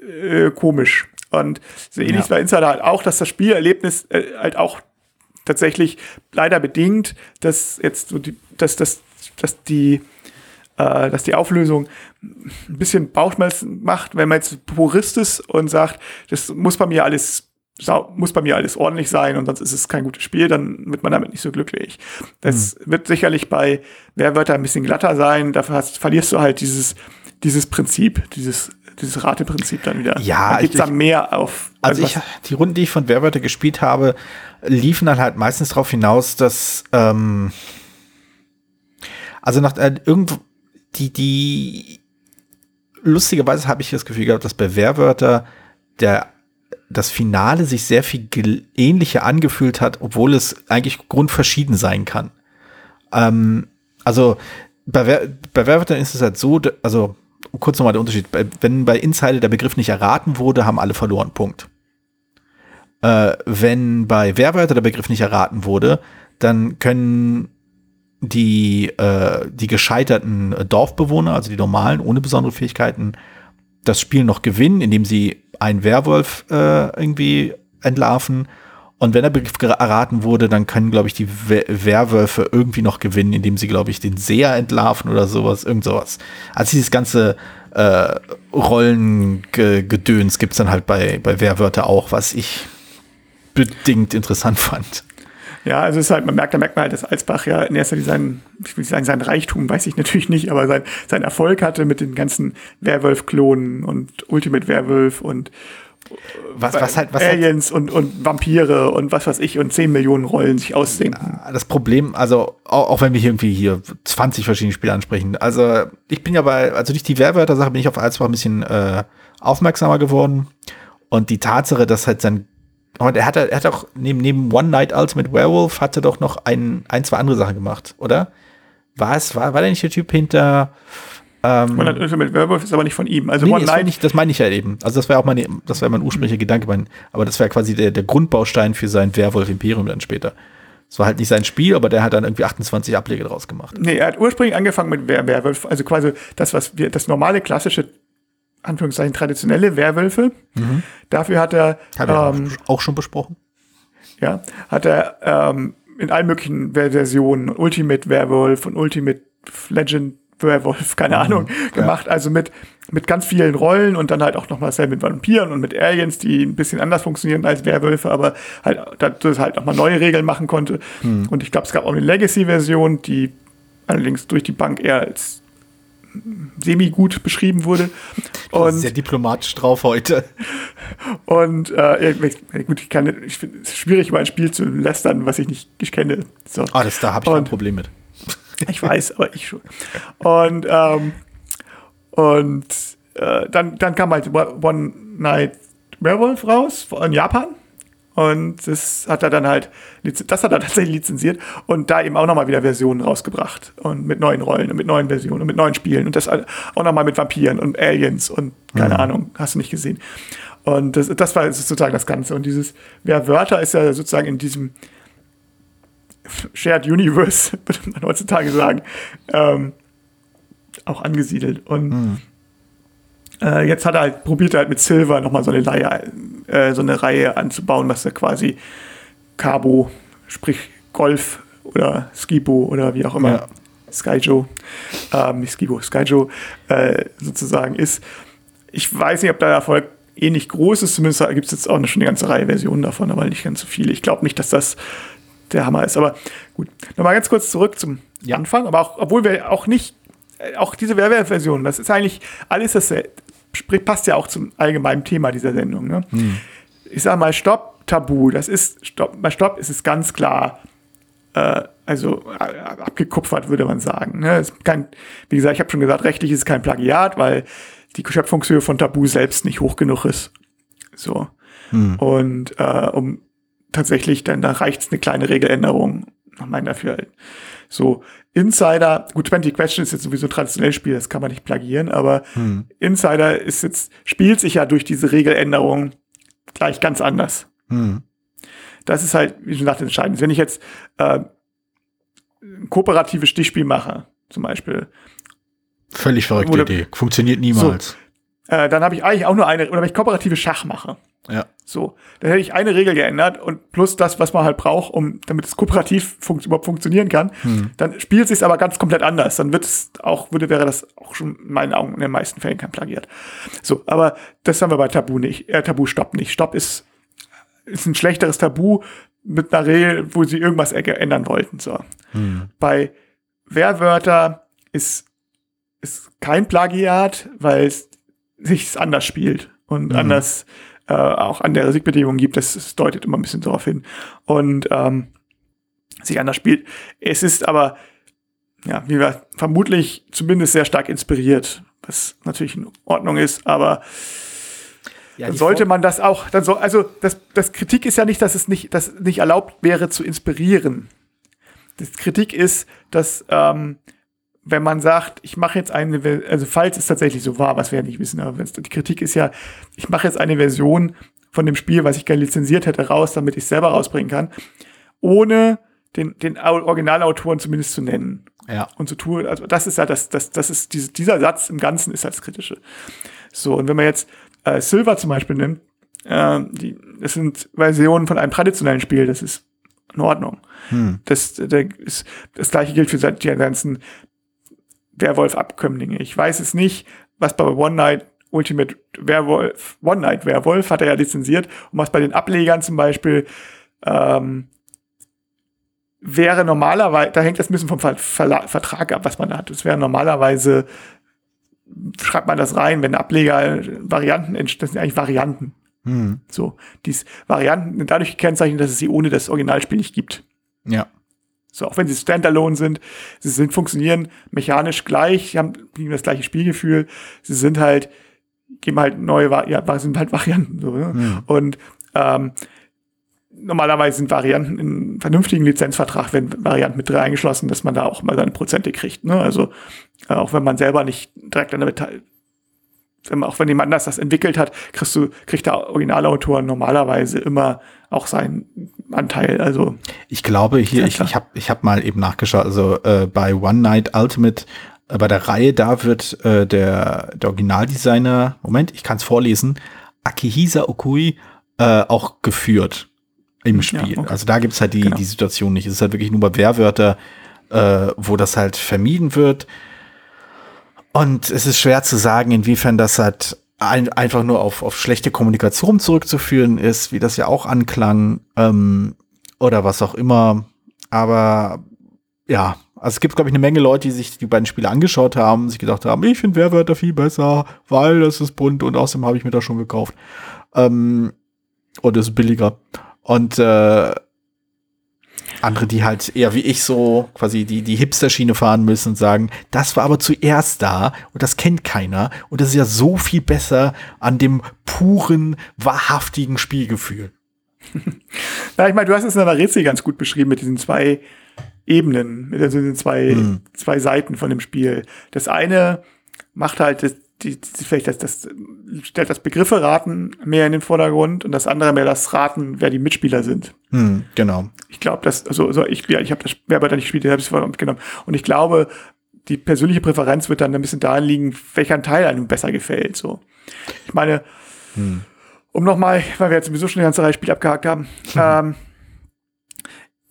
äh, komisch. Und so ähnlich Ja. bei Insider halt auch, dass das Spielerlebnis äh, halt auch tatsächlich leider bedingt, dass jetzt so die, dass, dass, dass die äh, dass die Auflösung ein bisschen Bauchschmerzen macht, wenn man jetzt Purist ist und sagt, das muss bei mir alles muss bei mir alles ordentlich sein und sonst ist es kein gutes Spiel, dann wird man damit nicht so glücklich. Das wird sicherlich bei Werwörter ein bisschen glatter sein, dafür hast, verlierst du halt dieses, dieses Prinzip, dieses, dieses Rateprinzip dann wieder. Ja, da gibt's ich- dann mehr auf. Also ich, die Runden, die ich von Werwörter gespielt habe, liefen dann halt meistens darauf hinaus, dass ähm, also nach äh, irgendwo die die lustigerweise habe ich das Gefühl gehabt, dass bei Werwörter der das Finale sich sehr viel ähnlicher angefühlt hat, obwohl es eigentlich grundverschieden sein kann. Ähm, also bei, Wer bei Werwörtern ist es halt so, also kurz nochmal der Unterschied, wenn bei Insider der Begriff nicht erraten wurde, haben alle verloren, Punkt. Äh, wenn bei Werwörter der Begriff nicht erraten wurde, dann können die, äh, die gescheiterten Dorfbewohner, also die normalen, ohne besondere Fähigkeiten, das Spiel noch gewinnen, indem sie einen Werwolf äh, irgendwie entlarven. Und wenn der Begriff erraten wurde, dann können, glaube ich, die We Werwölfe irgendwie noch gewinnen, indem sie, glaube ich, den Seher entlarven oder sowas, irgend sowas. Also dieses ganze äh, Rollengedöns gibt es dann halt bei, bei Werwörter auch, was ich bedingt interessant fand. Ja, also es ist halt, man merkt, da merkt man halt, dass Alsbach ja in erster Linie seinen, ich will sagen, sein Reichtum, weiß ich natürlich nicht, aber sein, sein Erfolg hatte mit den ganzen Werwolf-Klonen und Ultimate Werwolf und Was, was halt, was halt Aliens und, und Vampire und was weiß ich und 10 Millionen Rollen sich ausdenken. das Problem, also auch, auch wenn wir hier irgendwie hier 20 verschiedene Spiele ansprechen, also ich bin ja bei, also durch die Werwörter-Sache bin ich auf Alsbach ein bisschen äh, aufmerksamer geworden und die Tatsache, dass halt sein und er hat, er hat auch neben, neben One Night Ultimate Werewolf hat er doch noch ein, ein, zwei andere Sachen gemacht, oder? War es, war, war der nicht der Typ hinter ähm, Und dann Ultimate Werwolf ist aber nicht von ihm. Also Nee, One das, meine Night, ich, das meine ich ja eben. Also das wäre auch meine, das wäre mein ursprünglicher Gedanke, mein, aber das wäre quasi der, der Grundbaustein für sein Werwolf-Imperium dann später. Es war halt nicht sein Spiel, aber der hat dann irgendwie 28 Ableger draus gemacht. nee, er hat ursprünglich angefangen mit Wer Werwolf, also quasi das, was wir, das normale, klassische, Anführungszeichen, traditionelle Werwölfe. Dafür hat er, ähm, auch schon besprochen. ja, hat er ähm, in allen möglichen Ver- Versionen Ultimate Werwolf und Ultimate Legend Werwolf, keine Ahnung, gemacht. Also mit, mit ganz vielen Rollen und dann halt auch noch mal dasselbe mit Vampiren und mit Aliens, die ein bisschen anders funktionieren als Werwölfe, aber halt, dazu es halt noch mal neue Regeln machen konnte. Und ich glaube, es gab auch eine Legacy-Version, die allerdings durch die Bank eher als semi-gut beschrieben wurde. Und sehr diplomatisch drauf heute. und äh, ja, gut, ich kann, ich finde es schwierig, über ein Spiel zu lästern, was ich nicht ich kenne. So. Ah, das, da habe ich Und- Problem mit. Ich weiß, aber ich schon. Und, ähm, und äh, dann, dann kam halt One Night Werewolf raus von Japan. Und das hat er dann halt, das hat er tatsächlich lizenziert und da eben auch nochmal wieder Versionen rausgebracht. Und mit neuen Rollen und mit neuen Versionen und mit neuen Spielen. Und das auch nochmal mit Vampiren und Aliens und keine Ahnung, hast du nicht gesehen. Und das, das war sozusagen das Ganze. Und dieses Werwörter ist ja sozusagen in diesem Shared Universe, würde man heutzutage sagen, ähm, auch angesiedelt. Und äh, jetzt hat er halt, probiert er halt mit Silver nochmal so eine Reihe, äh, so eine Reihe anzubauen, was er quasi Cabo, sprich Golf oder Skibo oder wie auch immer, Ja. Skyjo, ähm, nicht Skibo, Skyjo äh, sozusagen ist. Ich weiß nicht, ob der Erfolg ähnlich groß ist, zumindest gibt es jetzt auch schon eine ganze Reihe Versionen davon, aber nicht ganz so viele. Ich glaube nicht, dass das der Hammer ist. Aber gut, nochmal ganz kurz zurück zum Ja. Anfang. Aber auch, obwohl wir auch nicht, äh, auch diese Werwolf-Version, das ist eigentlich alles dasselbe. Sprich, passt ja auch zum allgemeinen Thema dieser Sendung. Ne? Ich sage mal, Stopp, Tabu. Das ist, Stopp, bei Stopp ist es ganz klar, äh, also äh, abgekupfert, würde man sagen. Ne? Es ist kein, wie gesagt, ich habe schon gesagt, rechtlich ist es kein Plagiat, weil die Schöpfungshöhe von Tabu selbst nicht hoch genug ist. So. Und äh, um tatsächlich, dann da reicht's eine kleine Regeländerung nach meinem Dafürhalten. So, Insider, gut, 20 Questions ist jetzt sowieso ein traditionelles Spiel, das kann man nicht plagieren, aber hm. Insider ist jetzt, spielt sich ja durch diese Regeländerung gleich ganz anders. Hm. Das ist halt, wie schon gesagt, entscheidend. Wenn ich jetzt äh, ein kooperatives Stichspiel mache, zum Beispiel. Völlig verrückte oder, Idee. Funktioniert niemals. So, äh, dann habe ich eigentlich auch nur eine, oder wenn ich kooperatives Schach mache. Ja. So, dann hätte ich eine Regel geändert und plus das, was man halt braucht, um damit es kooperativ fun überhaupt funktionieren kann. Hm. Dann spielt es sich aber ganz komplett anders. Dann wird es auch, würde, wäre das auch schon in meinen Augen in den meisten Fällen kein Plagiat. So, aber das haben wir bei Tabu nicht. Äh, Tabu Stopp nicht. Stopp ist, ist ein schlechteres Tabu mit einer Regel, wo sie irgendwas ändern wollten. So. Hm. Bei Wehrwörter ist, ist kein Plagiat, weil es sich anders spielt und hm. anders äh, auch andere Siegbedingungen gibt. Das, das deutet immer ein bisschen darauf hin. Und ähm, sich anders spielt. Es ist aber, ja, wie wir vermutlich zumindest sehr stark inspiriert, was natürlich in Ordnung ist, aber ja, dann sollte man das auch, dann soll, also das, das Kritik ist ja nicht, dass es nicht, dass nicht erlaubt wäre zu inspirieren. Das Kritik ist, dass ähm, wenn man sagt, ich mache jetzt eine, also falls es tatsächlich so war, was wir ja nicht wissen, aber die Kritik ist ja, ich mache jetzt eine Version von dem Spiel, was ich gerne lizenziert hätte, raus, damit ich es selber rausbringen kann, ohne den, den Originalautoren zumindest zu nennen. Ja. Und zu tun, also das ist ja das, das, das ist diese, dieser Satz im Ganzen ist das Kritische. So, und wenn man jetzt äh, Silver zum Beispiel nimmt, äh, die, das sind Versionen von einem traditionellen Spiel, das ist in Ordnung. Hm. Das, das, ist, das gleiche gilt für die ganzen Werwolf-Abkömmlinge. Ich weiß es nicht, was bei One Night Ultimate Werwolf, One Night Werwolf hat er ja lizenziert und was bei den Ablegern zum Beispiel ähm, wäre normalerweise, da hängt das ein bisschen vom Ver Ver Vertrag ab, was man da hat. Es wäre normalerweise, schreibt man das rein, wenn Ableger Varianten entstehen, das sind eigentlich Varianten. Hm. So, dies Varianten sind dadurch gekennzeichnet, dass es sie ohne das Originalspiel nicht gibt. Ja. So, auch wenn sie standalone sind, sie sind, funktionieren mechanisch gleich, haben das gleiche Spielgefühl, sie sind halt, geben halt neue, ja, sind halt Varianten, so, ne? Mhm. Und, ähm, normalerweise sind Varianten in vernünftigen Lizenzvertrag, wenn Varianten mit drei eingeschlossen, dass man da auch mal seine Prozente kriegt, ne? Also, äh, auch wenn man selber nicht direkt an der Metall, auch wenn jemand anders das entwickelt hat, kriegst du, kriegt der Originalautor normalerweise immer auch seinen Anteil. Also ich glaube hier, ich, ich habe ich hab mal eben nachgeschaut, also äh, bei One Night Ultimate, äh, bei der Reihe, da wird äh, der, der Originaldesigner, Moment, ich kann es vorlesen, Akihisa Okui äh, auch geführt im Spiel. Ja, okay. Also da gibt's halt die, genau. die Situation nicht. Es ist halt wirklich nur bei Wehrwörter, äh, wo das halt vermieden wird. Und es ist schwer zu sagen, inwiefern das halt ein, einfach nur auf, auf schlechte Kommunikation zurückzuführen ist, wie das ja auch anklang, ähm, oder was auch immer. Aber ja, also es gibt, glaube ich, eine Menge Leute, die sich die beiden Spiele angeschaut haben, sich gedacht haben, ich finde Werwörter viel besser, weil das ist bunt und außerdem habe ich mir das schon gekauft. Ähm, und es ist billiger. Und äh, andere, die halt eher wie ich so quasi die, die Hipster-Schiene fahren müssen und sagen, das war aber zuerst da und das kennt keiner und das ist ja so viel besser an dem puren, wahrhaftigen Spielgefühl. Na, ich meine, du hast es in deiner Rätsel ganz gut beschrieben mit diesen zwei Ebenen, mit diesen zwei, hm. zwei Seiten von dem Spiel. Das eine macht halt das, die, die, vielleicht das, das stellt das Begriffe raten mehr in den Vordergrund und das andere mehr das Raten, wer die Mitspieler sind. Hm, genau. Ich glaube, dass also, also ich ja, ich habe das Werber nicht gespielt, habe es genommen und ich glaube, die persönliche Präferenz wird dann ein bisschen daran liegen, welcher Teil einem besser gefällt. So, ich meine, hm. um nochmal, weil wir jetzt sowieso schon eine ganze Reihe Spiele abgehakt haben, ähm,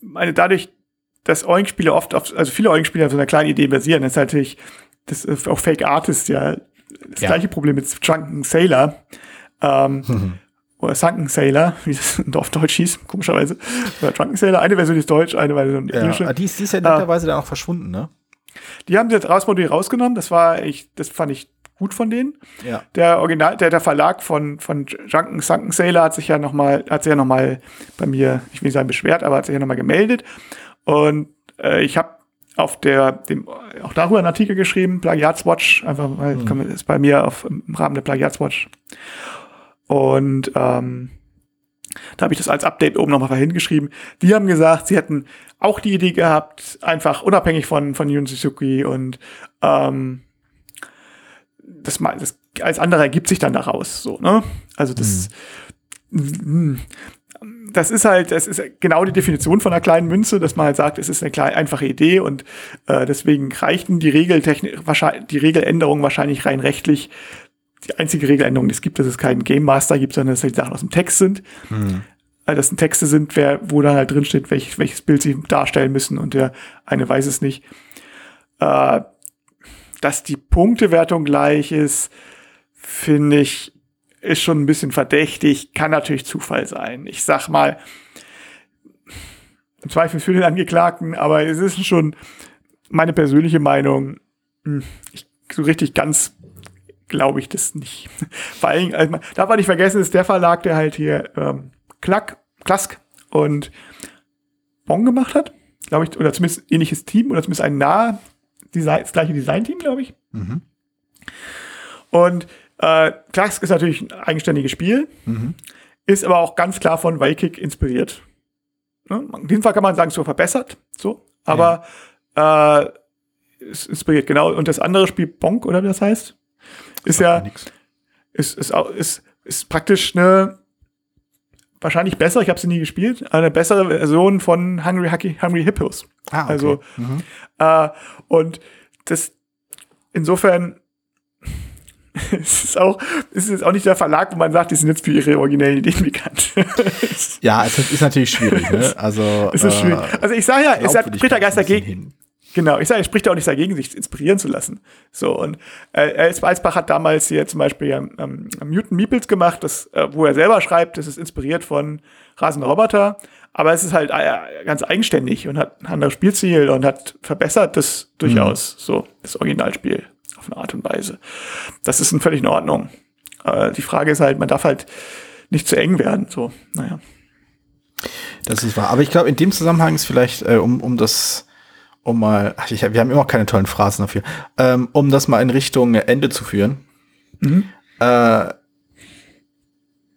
meine dadurch, dass Eulenspiele oft auf, also viele Eulenspiele auf so einer kleinen Idee basieren, ist natürlich das ist auch Fake Artists ja das ja. gleiche Problem mit Drunken Sailor. Ähm, mhm. Oder Sunken Sailor, wie das auf Deutsch hieß, komischerweise. Oder Drunken Sailor, eine Version ist Deutsch, eine Version ja, englische. Die ist, die ist ja netterweise äh, dann auch verschwunden, ne? Die haben sie jetzt rausgenommen, das war ich, das fand ich gut von denen. Ja. Der Original, der, der Verlag von, von Drunken Sunken Sailor hat sich ja nochmal, hat sich ja nochmal bei mir, ich will nicht sagen beschwert, aber hat sich ja nochmal gemeldet. Und äh, ich habe auf der, dem, auch darüber einen Artikel geschrieben, Plagiatswatch, einfach mal, mhm. ist bei mir auf, im Rahmen der Plagiatswatch. Und ähm, Da habe ich das als Update oben nochmal hingeschrieben. Die haben gesagt, sie hätten auch die Idee gehabt, einfach unabhängig von, von Yun Suzuki und ähm, das, das als andere ergibt sich dann daraus. So, ne? Also das, mhm. Das ist halt, das ist genau die Definition von einer kleinen Münze, dass man halt sagt, es ist eine kleine, einfache Idee und äh, deswegen reichten die Regeltechnik, wahrscheinlich die Regeländerungen wahrscheinlich rein rechtlich. Die einzige Regeländerung, die es gibt, dass es keinen Game Master gibt, sondern dass halt Sachen aus dem Text sind. Mhm. Also das sind Texte sind, wer, wo dann halt drin steht, welch, welches Bild sie darstellen müssen und der eine weiß es nicht. Äh, dass die Punktewertung gleich ist, finde ich, ist schon ein bisschen verdächtig, kann natürlich Zufall sein. Ich sag mal, im Zweifel für den Angeklagten, aber es ist schon meine persönliche Meinung. Hm, ich, so richtig ganz glaube ich das nicht. Vor allem, also, darf man nicht vergessen, ist der Verlag, der halt hier ähm, Klack, Klask und Bon gemacht hat, glaube ich, oder zumindest ähnliches Team, oder zumindest ein nah Design, das gleiche Design-Team, glaube ich. Mhm. Und äh, Klask ist natürlich ein eigenständiges Spiel, mhm. ist aber auch ganz klar von Viking inspiriert. Ne? In diesem Fall kann man sagen, so verbessert, so, aber ja. äh, ist inspiriert, genau. Und das andere Spiel, Bonk, oder wie das heißt, ist ja, ist, ist, ist, ist praktisch eine wahrscheinlich besser, ich habe sie nie gespielt, eine bessere Version von Hungry, Hucky, Hungry Hippos. Ah, okay. Also, mhm. äh, und das, insofern, es ist auch, es ist auch nicht der Verlag, wo man sagt, die sind jetzt für ihre originellen Ideen bekannt. ja, es ist natürlich schwierig, ne? Also, es ist schwierig. Also ich sage ja, es hat Britta Geist dagegen. Hin. Genau, ich sage, er spricht auch nicht dagegen, sich inspirieren zu lassen. So, und äh, Walzbach hat damals hier zum Beispiel ähm, Mutant Meeples gemacht, das, äh, wo er selber schreibt, das ist inspiriert von Rasende Roboter, aber es ist halt äh, ganz eigenständig und hat ein anderes Spielziel und hat verbessert das durchaus, mhm. so, das Originalspiel auf eine Art und Weise. Das ist völlig in Ordnung. Äh, die Frage ist halt, man darf halt nicht zu eng werden, so, naja. Das ist wahr. Aber ich glaube, in dem Zusammenhang ist vielleicht, äh, um, um das um mal, ach, ich, wir haben immer keine tollen Phrasen dafür, ähm, um das mal in Richtung Ende zu führen. Mhm. Äh,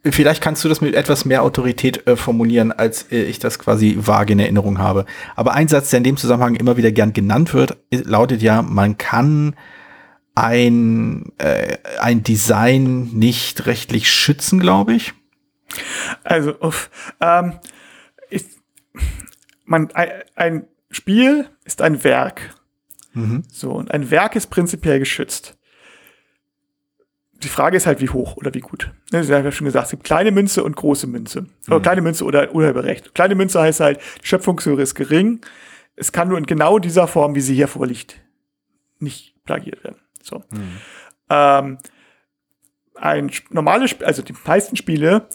vielleicht kannst du das mit etwas mehr Autorität äh, formulieren, als äh, ich das quasi vage in Erinnerung habe. Aber ein Satz, der in dem Zusammenhang immer wieder gern genannt wird, lautet ja, man kann ein, äh, ein Design nicht rechtlich schützen, glaube ich. Also, uff, ähm, ich, man, ein, Spiel ist ein Werk. Mhm. So, und ein Werk ist prinzipiell geschützt. Die Frage ist halt, wie hoch oder wie gut. Ne, Sie haben ja schon gesagt, es gibt kleine Münze und große Münze. Mhm. Oder kleine Münze oder Urheberrecht. Kleine Münze heißt halt, die Schöpfungshöhe ist gering. Es kann nur in genau dieser Form, wie sie hier vorliegt, nicht plagiert werden. So. Mhm. Ähm, ein normales Spiel, also die meisten Spiele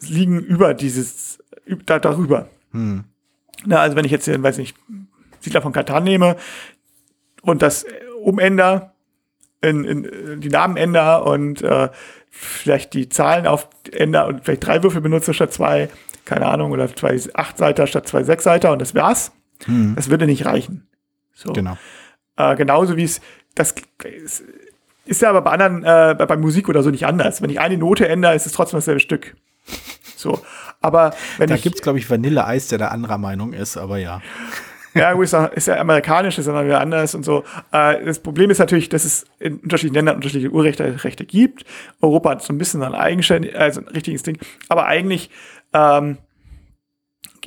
liegen über dieses, da, darüber. Mhm. Na, also wenn ich jetzt, weiß nicht, Siedler von Katan nehme und das umänder, in, in, die Namen ändere und äh, vielleicht die Zahlen auf ändere und vielleicht drei Würfel benutze statt zwei, keine Ahnung, oder zwei Acht-Seiter statt zwei Sechs-Seiter und das wär's. Hm. Das würde nicht reichen. So. Genau. Äh, genauso wie es, das ist, ist ja aber bei anderen, äh, bei, bei Musik oder so nicht anders. Wenn ich eine Note ändere, ist es trotzdem dasselbe Stück. So. Aber wenn da. Da gibt's, glaube ich, Vanilleeis, der da anderer Meinung ist, aber ja. ja, ist, ist ja amerikanisch, ist dann wieder anders und so. Äh, das Problem ist natürlich, dass es in unterschiedlichen Ländern unterschiedliche Urrechte Rechte gibt. Europa hat so ein bisschen ein eigenständig, also ein richtiges Ding. Aber eigentlich, ähm,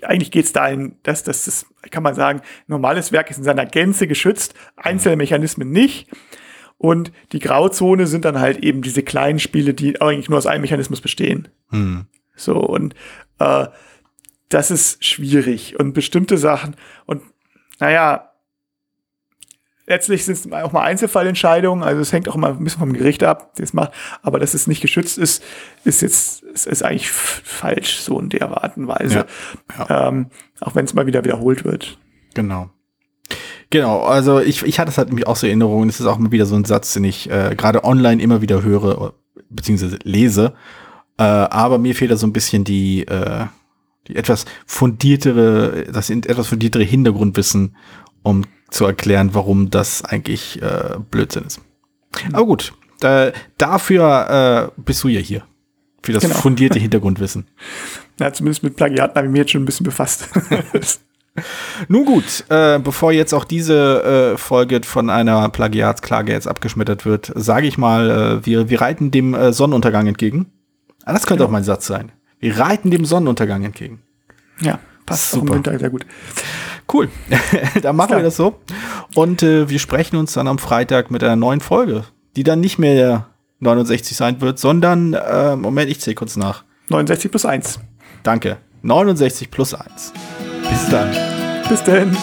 eigentlich geht es dahin, dass, dass das, kann man sagen, normales Werk ist in seiner Gänze geschützt, einzelne Mechanismen nicht. Und die Grauzone sind dann halt eben diese kleinen Spiele, die eigentlich nur aus einem Mechanismus bestehen. Hm. So, und äh, das ist schwierig. Und bestimmte Sachen, und naja, letztlich sind es auch mal Einzelfallentscheidungen, also es hängt auch immer ein bisschen vom Gericht ab, das macht, aber dass es nicht geschützt ist, ist jetzt, ist, ist eigentlich falsch, so in der Art und Weise. Ja, ja. Ähm, auch wenn es mal wieder wiederholt wird. Genau. Genau, also ich, ich hatte es halt nämlich auch so Erinnerungen, das ist auch mal wieder so ein Satz, den ich äh, gerade online immer wieder höre, beziehungsweise lese. Äh, aber mir fehlt da so ein bisschen die, äh, die etwas fundiertere, das etwas fundiertere Hintergrundwissen, um zu erklären, warum das eigentlich äh, Blödsinn ist. Aber gut, äh, dafür äh, bist du ja hier. Für das genau. fundierte Hintergrundwissen. Ja, zumindest mit Plagiaten habe ich mich jetzt schon ein bisschen befasst. Nun gut, äh, bevor jetzt auch diese äh, Folge von einer Plagiatsklage jetzt abgeschmettert wird, sage ich mal, äh, wir, wir reiten dem äh, Sonnenuntergang entgegen. Ah, das könnte genau. auch mein Satz sein. Wir reiten dem Sonnenuntergang entgegen. Ja, passt Super. auch im Winter sehr gut. Cool, dann machen wir das so. Und äh, wir sprechen uns dann am Freitag mit einer neuen Folge, die dann nicht mehr 69 sein wird, sondern, äh, Moment, ich zähle kurz nach. 69 plus 1. Danke, 69 plus 1. Bis dann. Bis dann.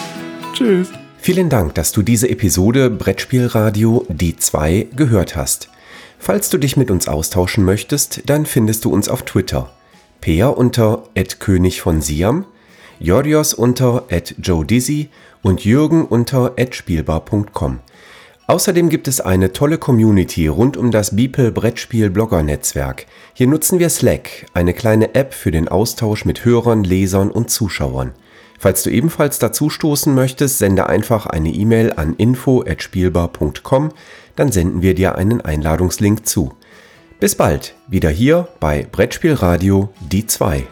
Tschüss. Vielen Dank, dass du diese Episode Brettspielradio D2 gehört hast. Falls du dich mit uns austauschen möchtest, dann findest du uns auf Twitter. Peer unter König von Siam, Jorios unter Joe Dizzy und Jürgen unter spielbar.com. Außerdem gibt es eine tolle Community rund um das Beeple Brettspiel Blogger Netzwerk. Hier nutzen wir Slack, eine kleine App für den Austausch mit Hörern, Lesern und Zuschauern. Falls du ebenfalls dazu stoßen möchtest, sende einfach eine E-Mail an info@spielbar.com, dann senden wir dir einen Einladungslink zu. Bis bald, wieder hier bei Brettspielradio die 2.